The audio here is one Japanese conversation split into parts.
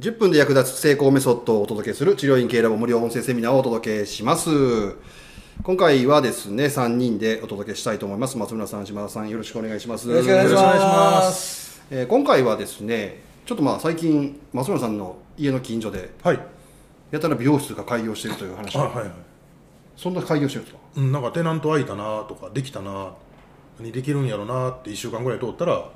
10分で役立つ成功メソッドをお届けする治療院系ラボ無料音声セミナーをお届けします。今回はですね、3人でお届けしたいと思います。松村さん、島田さん、よろしくお願いします。よろしくお願いします。えー今回はですね、ちょっとまあ最近、松村さんの家の近所で、はい。やたら美容室が開業しているという話あ、はいはい。そんな開業してるんですか？うん、なんかテナント空いたなとか、できたなにできるんやろなって1週間ぐらい通ったら、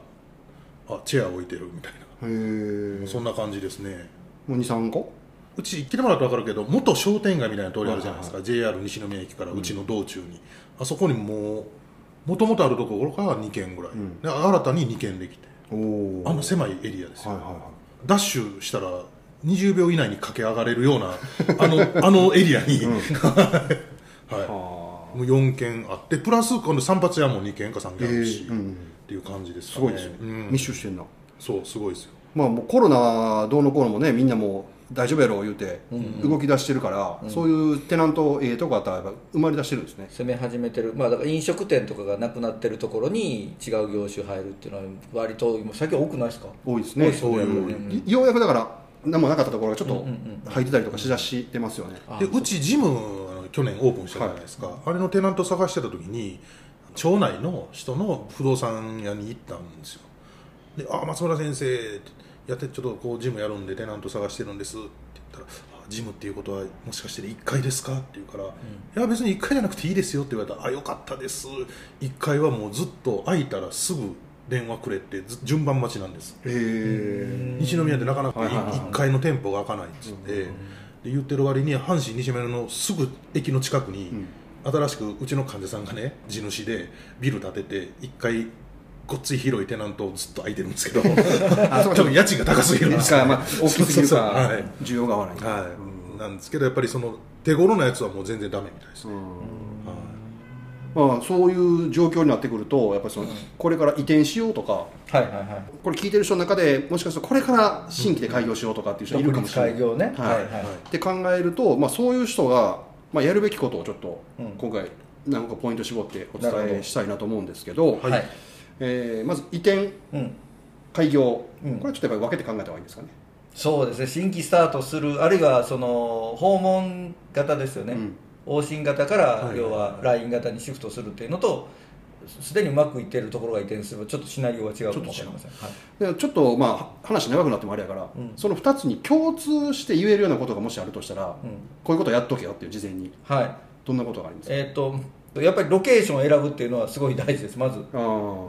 あ、チェア置いてるみたいへ。そんな感じですね。もう2、3個？うち来てもらうと分かるけど、元商店街みたいな通りあるじゃないですか。JR 西宮駅からうちの道中に。あそこにもう、もともとあるところから2軒ぐらい。で新たに2軒できて。あんな狭いエリアですよ。はいはいはい。ダッシュしたら20秒以内に駆け上がれるような あのあのエリアに、はい、もう4軒あってプラス今度散髪屋も2軒か3軒あるし、えーうんっていう感じですかねすごいですよ、うん密集してんな。そうすごいですよ。まあもうコロナどうのこうのもねみんなもう大丈夫やろう言うて動き出してるから、そういうテナントええとこあったらやっぱ生まれ出してるんですね。攻め始めてる、まあ、だから飲食店とかがなくなってるところに違う業種入るっていうのは割と今最近多くないですか？多いですね。そういうようやくだから何もなかったところがちょっと入ってたりとかしだしてますよね、あでうちジム去年オープンしたじゃないですか、あれのテナント探してた時に町内の人の不動産屋に行ったんですよで「あ松村先生やってちょっとこうジムやるんでテナント探してるんです」って言ったらあ「ジムっていうことはもしかして1階ですか?」って言うから「いや別に1階じゃなくていいですよ」って言われたら「あよかったです。1階はもうずっと空いたらすぐ電話くれってず順番待ちなんです。へえ西宮ってなかなかはいはいはい1階の店舗が開かないっつって、で言ってる割に阪神西宮のすぐ駅の近くに、新しくうちの患者さんがね地主でビル建てて1階ごっつい広いテナントずっと空いてるんですけど。多分家賃が高すぎるんです。よか。まあ大きすぎるか。需要が合わない、はい、なんですけどやっぱりその手頃なやつはもう全然ダメみたいですね、まあ、そういう状況になってくるとやっぱりその、これから移転しようとかはいはいはい。これ聞いてる人の中でもしかするとこれから新規で開業しようとかっていう人いるかもしれない、開業ね。はいはいはい。って考えると、まあ、そういう人が、まあ、やるべきことをちょっとうん。今回何かポイント絞ってお伝えしたいなと思うんですけどはい、えーまず移転うん、開業、うん。これちょっとやっぱり分けて考えた方がいいんですかね、そうですね。新規スタートするあるいはその訪問型ですよね、うん。往診型からはい要は LINE 型にシフトするっていうのとすでにうまくいってるところが移転すればちょっとシナリオが違うかもしれません、はい、でちょっとまあ話長くなってもあれやから、うん。その2つに共通して言えるようなことがもしあるとしたら、うんこういうことやっとけよっていう事前にはいどんなことがありますか、えーっとやっぱりロケーションを選ぶっていうのはすごい大事ですまず。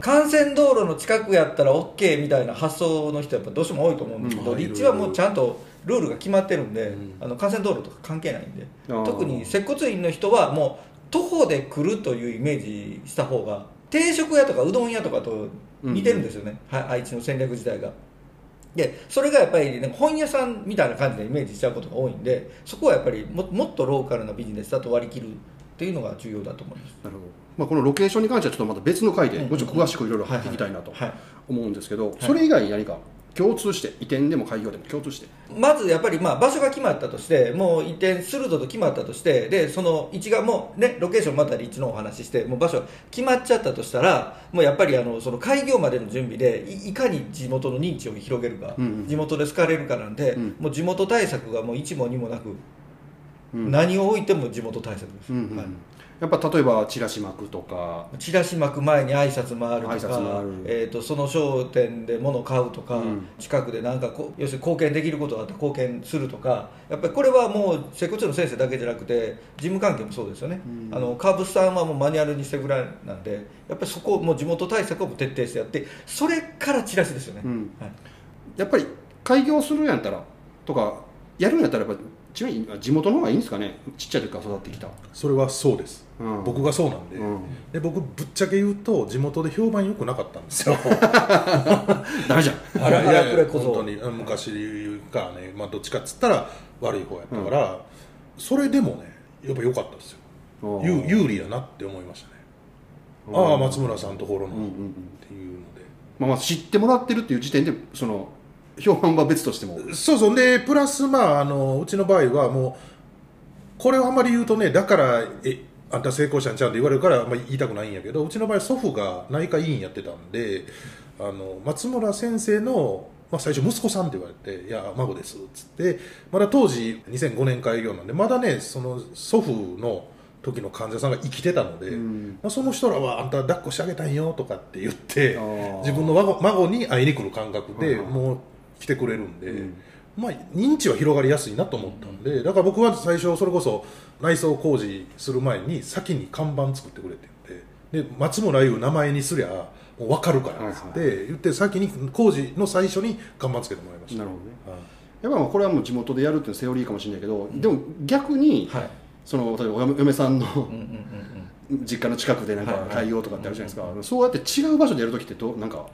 幹線道路の近くやったら OK みたいな発想の人はやっぱどうしても多いと思うんですけど、うん。立地はもうちゃんとルールが決まってるんで、うん。あの幹線道路とか関係ないんで。特に接骨院の人はもう徒歩で来るというイメージした方が定食屋とかうどん屋とかと似てるんですよね、はい愛知の戦略自体が。でそれがやっぱり、ね、本屋さんみたいな感じでイメージしちゃうことが多いんでそこはやっぱりももっとローカルなビジネスだと割り切るっていうのが重要だと思います。なるほど、まあ、このロケーションに関してはちょっとまた別の回でうん。もうちょっと詳しくいろいろ入ってい。きたいなとはい。思うんですけど、それ以外に何か共通して移転でも開業でも共通して？まずやっぱりまあ場所が決まったとしてもう移転するぞと決まったとしてでその位置がもうねロケーションまたり位置のお話ししてもう場所決まっちゃったとしたらもうやっぱりあのその開業までの準備でいいかに地元の認知を広げるか、うんうん。地元で好かれるかなんで、うん。もう地元対策がもう一も二もなく、うん何を置いても地元対策です、はい。やっぱ例えばチラシ巻くとか。チラシ巻く前に挨拶回るとかえー、とその商店で物を買うとか、うん。近くでなんかこう要するに貢献できることがあって貢献するとかやっぱりこれはもう接骨院の先生だけじゃなくて事務関係もそうですよね、うん。あのカーブスさんはもうマニュアルにしてぐらいなんでやっぱりそこをもう地元対策を徹底してやってそれからチラシですよね、うん。はい。やっぱり開業するんやったらとかやるんやったらやっぱちなみに地元の方がいいんですかね？ちっちゃい時から育ってきた、それはそうです、うん。僕がそうなんで,、うん。で僕ぶっちゃけ言うと地元で評判良くなかったんですよ。ダメじゃん。あらい。やいや荒くれ小僧本当に。うん昔からね、まあ、どっちかっつったら悪い方やったから、それでもねやっぱ良かったですよ。有有利やなって思いましたね。うんああ松村さんところの、うんうんうんっていうのでまあ、まあ知ってもらってるっていう時点でその評判は別としても。そうそう。でプラスまああのうちの場合はもうこれをあんまり言うとねだからえあんた成功者んちゃうんって言われるからあんまり言いたくないんやけどうちの場合祖父が内科医院やってたんであの松村先生のまあ、最初息子さんって言われて「いや孫です」っつってまだ当時2005年開業なんでまだねその祖父の時の患者さんが生きてたので、うん。まあ、その人らは「あんた抱っこしてあげたいよ」とかって言って自分の孫孫に会いに来る感覚ではいはい。もう来てくれるんで、うん。まあ、認知は広がりやすいなと思ったんでだから僕は最初それこそ内装工事する前に先に看板作ってくれって言ってで松村優名前にすりゃもう分かるからって言って先に工事の最初に看板つけてもらいました。なるほどね。はい。やっぱまあこれはもう地元でやるっていうセオリーかもしれないけど、でも逆に、はい。その例えばお嫁嫁さんのうんうんうんうん。実家の近くでなんかはいはい。開業とかってあるじゃないですか、そうやって違う場所でやるときってどうなんか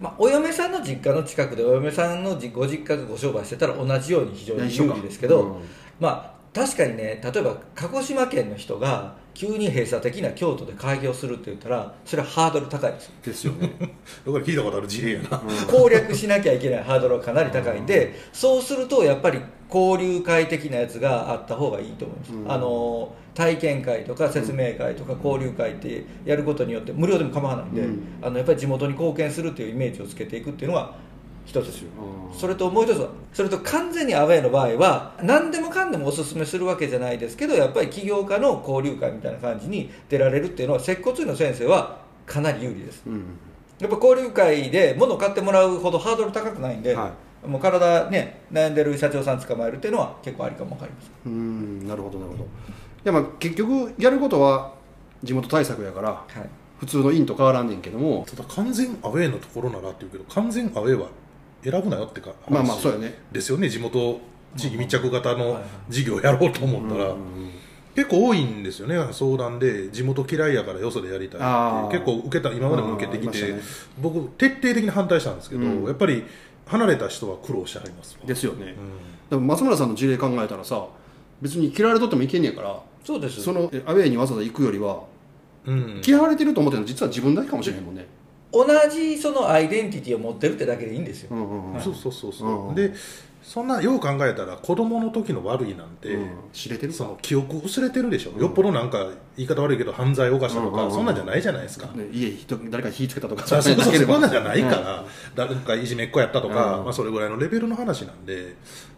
まあ、お嫁さんの実家の近くでお嫁さんのじご実家がご商売してたら同じように非常に有利ですけど、うん。まあ確かにね例えば鹿児島県の人が急に閉鎖的な京都で開業するって言ったらそれはハードル高いですよ。ですよね、だから聞いたことある事例やな、攻略しなきゃいけないハードルはかなり高いんで、そうするとやっぱり交流会的なやつがあった方がいいと思います、うん。あの体験会とか説明会とか交流会ってやることによって無料でも構わないんで、うん。あのやっぱり地元に貢献するっていうイメージをつけていくっていうのは一つそれともう一つはそれと完全にアウェーの場合は何でもかんでもおすすめするわけじゃないですけどやっぱり起業家の交流会みたいな感じに出られるっていうのは接骨院の先生はかなり有利です。うん。やっぱ交流会で物を買ってもらうほどハードル高くないんで、はもう体ね悩んでる社長さん捕まえるっていうのは結構ありかもわかりますうんなるほどなるほど。いやまあ結局やることは地元対策やからはい。普通の院と変わらんねんけどもただ完全アウェーのところならっていうけど完全アウェーは選ぶなよってかまあまあ話そうよね。ですよね地元地域密着型の事業をやろうと思ったら、うん結構多いんですよね相談で地元嫌いやからよそでやりたいって結構受けた今までも受けてきて、あーありまし僕徹底的に反対したんですけど、うん。やっぱり離れた人は苦労してはりますわ。ですよね。うん。でも松村さんの事例考えたらさ別に嫌われとってもいけんねやからそうです。そのえアウェーにわざわざ行くよりはうん。嫌われてると思ってるの実は自分だけかもしれへんもんね。同じそのアイデンティティを持ってるってだけでいいんですよ、うんうんうん。そうそうそうそう、うん。でそんなよう考えたら子供の時の悪いなんて、うん。知れてるか？その記憶薄れてるでしょ、よっぽどなんか言い方悪いけど犯罪を犯したとか、うんうんうん。そんなんじゃないじゃないですか、ね家人誰か火つけたとか。そうそうそう そんなんじゃないから、誰かいじめっ子やったとか、うん。まあ、それぐらいのレベルの話なんで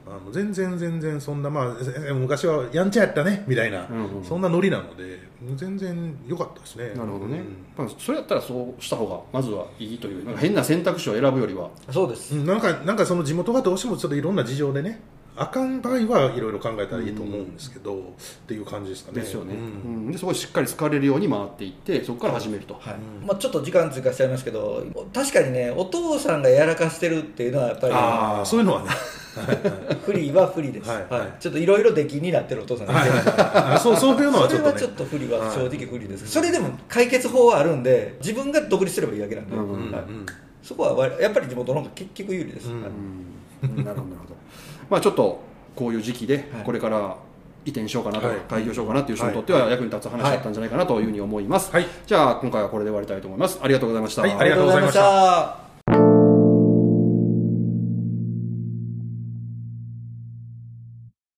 あの全然全然そんな、まあ、え昔はやんちゃやったねみたいな、うんうんそんなノリなので全然良かったですね。なるほどね。うん、まあ、それやったらそうした方がまずはいいというなんか変な選択肢を選ぶよりは。そうです、うんなんかなんかその地元がどうしてもちょっといろんな事情でねあかん場合はいろいろ考えたらいいと思うんですけど、っていう感じですかね。ですよね、うん。うん。でそこをしっかり使われるように回っていってそこから始めると、はい。まあ、ちょっと時間追加しちゃいますけど確かにねお父さんがやらかしてるっていうのはやっぱりああそういうのはね。不利は不利です、はい。はい。ちょっといろいろ出来になってるお父さんがいて、あそうそういうのはちょっとね。それはちょっと不利は正直不利です、それでも解決法はあるんで自分が独立すればいいだけなんで、うんうんうんはい。そこはわやっぱり地元の方が結局有利です、うん。はい。うんなるほどなるほど。まあちょっとこういう時期ではい。これから移転しようかなと、はい。開業しようかなっていう人にとっては役に立つ話だったんじゃないかなというふうに思います、はい。じゃあ今回はこれで終わりたいと思います。ありがとうございました、はい。ありがとうございました。ありがとうございました